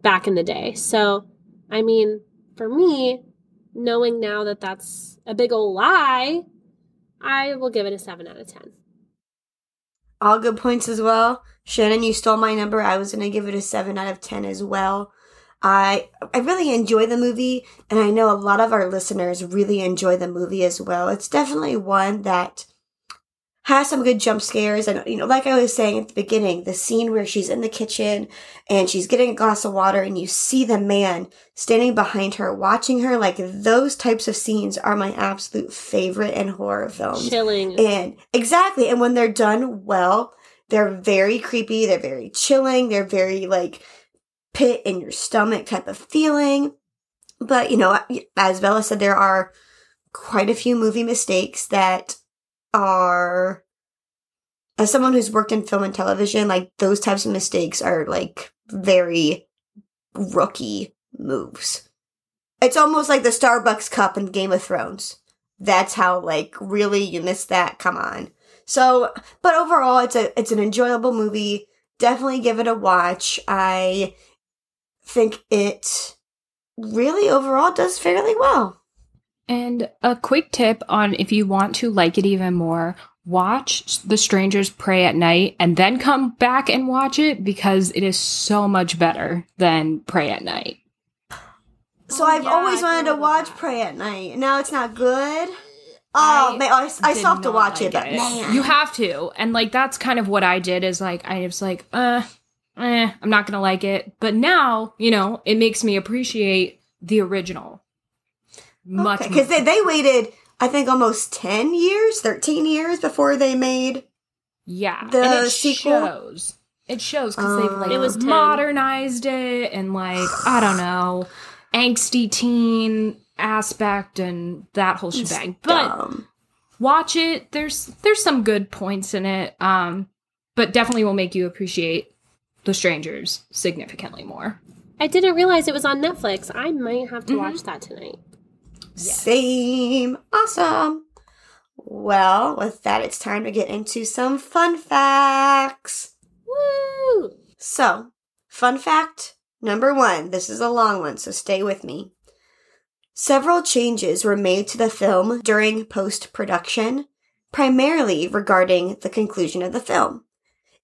back in the day. So, I mean, for me, knowing now that that's a big old lie, I will give it a 7 out of 10. All good points as well. Shannon, you stole my number. I was to give it a 7 out of 10 as well. I I really enjoy the movie and I know a lot of our listeners really enjoy the movie as well. It's definitely one that has some good jump scares and you know like I was saying at the beginning, the scene where she's in the kitchen and she's getting a glass of water and you see the man standing behind her watching her like those types of scenes are my absolute favorite in horror films. Chilling. And exactly. And when they're done well, they're very creepy. They're very chilling. They're very like pit in your stomach type of feeling. But, you know, as Bella said, there are quite a few movie mistakes that are, as someone who's worked in film and television, like those types of mistakes are like very rookie moves. It's almost like the Starbucks cup in Game of Thrones. That's how like really you missed that. Come on. So, but overall, it's a it's an enjoyable movie. Definitely give it a watch. I think it really overall does fairly well. And a quick tip on if you want to like it even more, watch The Strangers Prey at Night and then come back and watch it because it is so much better than Prey at Night. So Oh, I've yeah, always I wanted to watch about that. Now Now it's not it's not good. Oh I man, I, I still have to watch like it, but man, You have to. And like that's kind of what I did is like I was like, uh, eh, I'm not gonna like it. But now, you know, it makes me appreciate the original. Much because more. they they waited I think almost ten years, thirteen years before they made. Yeah. the and it sequel? shows. It shows because they've like It was 10. modernized it and like, I don't know, angsty teen aspect and that whole shebang. But Dumb. watch it. There's there's some good points in it. Um, but definitely will make you appreciate the strangers significantly more. I didn't realize it was on Netflix. I might have to Mhm. watch that tonight. Same. Awesome. Well, with that, it's time to get into some fun facts. Woo! So, fun fact number one. This is a long one, so stay with me. Several changes were made to the film during post production, primarily regarding the conclusion of the film.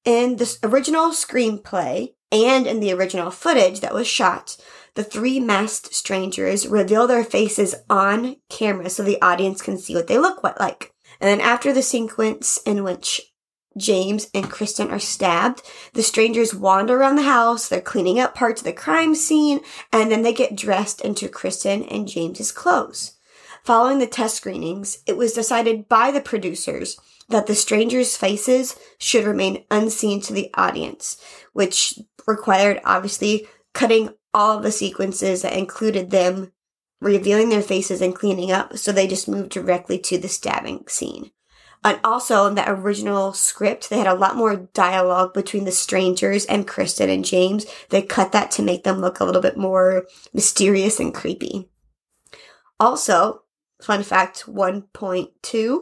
In the original screenplay and in the original footage that was shot, the three masked strangers reveal their faces on camera so the audience can see what they look like. And then after the sequence in which James and Kristen are stabbed, the strangers wander around the house, they're cleaning up parts of the crime scene, and then they get dressed into Kristen and James's clothes. Following the test screenings, it was decided by the producers that the strangers' faces should remain unseen to the audience, which required obviously cutting all the sequences that included them revealing their faces and cleaning up, so they just moved directly to the stabbing scene. And also in that original script, they had a lot more dialogue between the strangers and Kristen and James. They cut that to make them look a little bit more mysterious and creepy. Also, fun fact 1.2,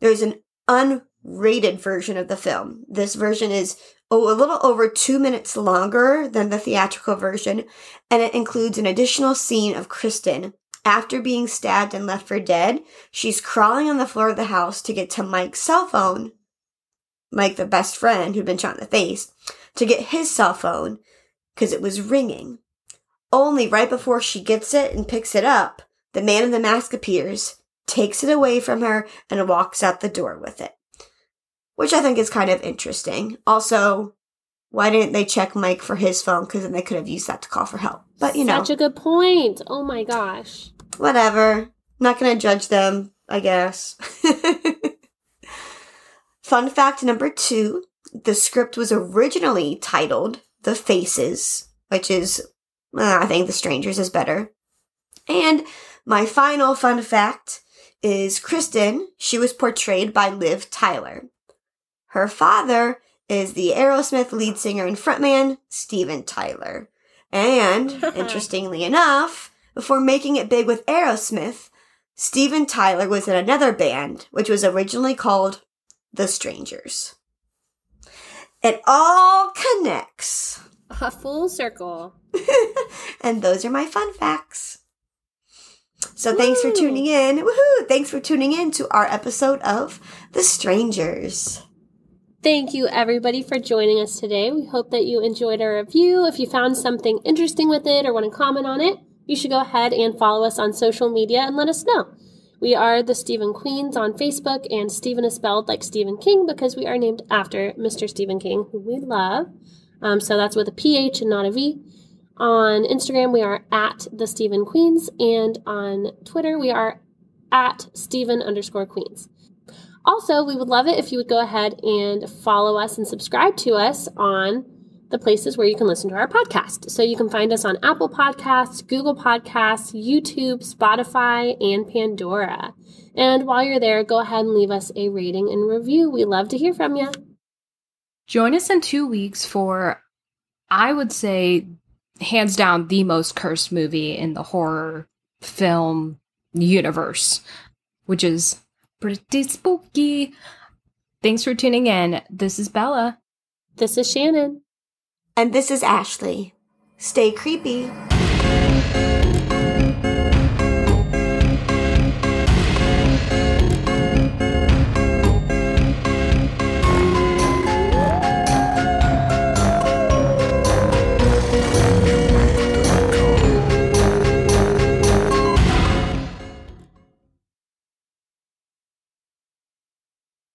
there's an unrated version of the film. This version is oh, a little over two minutes longer than the theatrical version, and it includes an additional scene of Kristen after being stabbed and left for dead, she's crawling on the floor of the house to get to Mike's cell phone. Mike, the best friend who'd been shot in the face, to get his cell phone because it was ringing. Only right before she gets it and picks it up, the man in the mask appears, takes it away from her, and walks out the door with it. Which I think is kind of interesting. Also, why didn't they check Mike for his phone? Because then they could have used that to call for help. But you know Such a good point. Oh my gosh. whatever. Not gonna judge them, I guess. Fun fact number two the script was originally titled The Faces, which is, uh, I think The Strangers is better. And my final fun fact is Kristen, she was portrayed by Liv Tyler. Her father is the Aerosmith lead singer and frontman, Steven Tyler. And, interestingly enough, before making it big with Aerosmith, Steven Tyler was in another band, which was originally called The Strangers. It all connects. A full circle. and those are my fun facts. So thanks for tuning in. Woohoo! Thanks for tuning in to our episode of The Strangers. Thank you, everybody, for joining us today. We hope that you enjoyed our review. If you found something interesting with it or want to comment on it, you should go ahead and follow us on social media and let us know. We are the Stephen Queens on Facebook, and Stephen is spelled like Stephen King because we are named after Mr. Stephen King, who we love. Um, so that's with a PH and not a V. On Instagram, we are at the Stephen Queens, and on Twitter, we are at Stephen underscore Queens. Also, we would love it if you would go ahead and follow us and subscribe to us on the places where you can listen to our podcast. So you can find us on Apple Podcasts, Google Podcasts, YouTube, Spotify, and Pandora. And while you're there, go ahead and leave us a rating and review. We love to hear from you. Join us in two weeks for, I would say, hands down, the most cursed movie in the horror film universe, which is pretty spooky. Thanks for tuning in. This is Bella. This is Shannon. And this is Ashley. Stay creepy.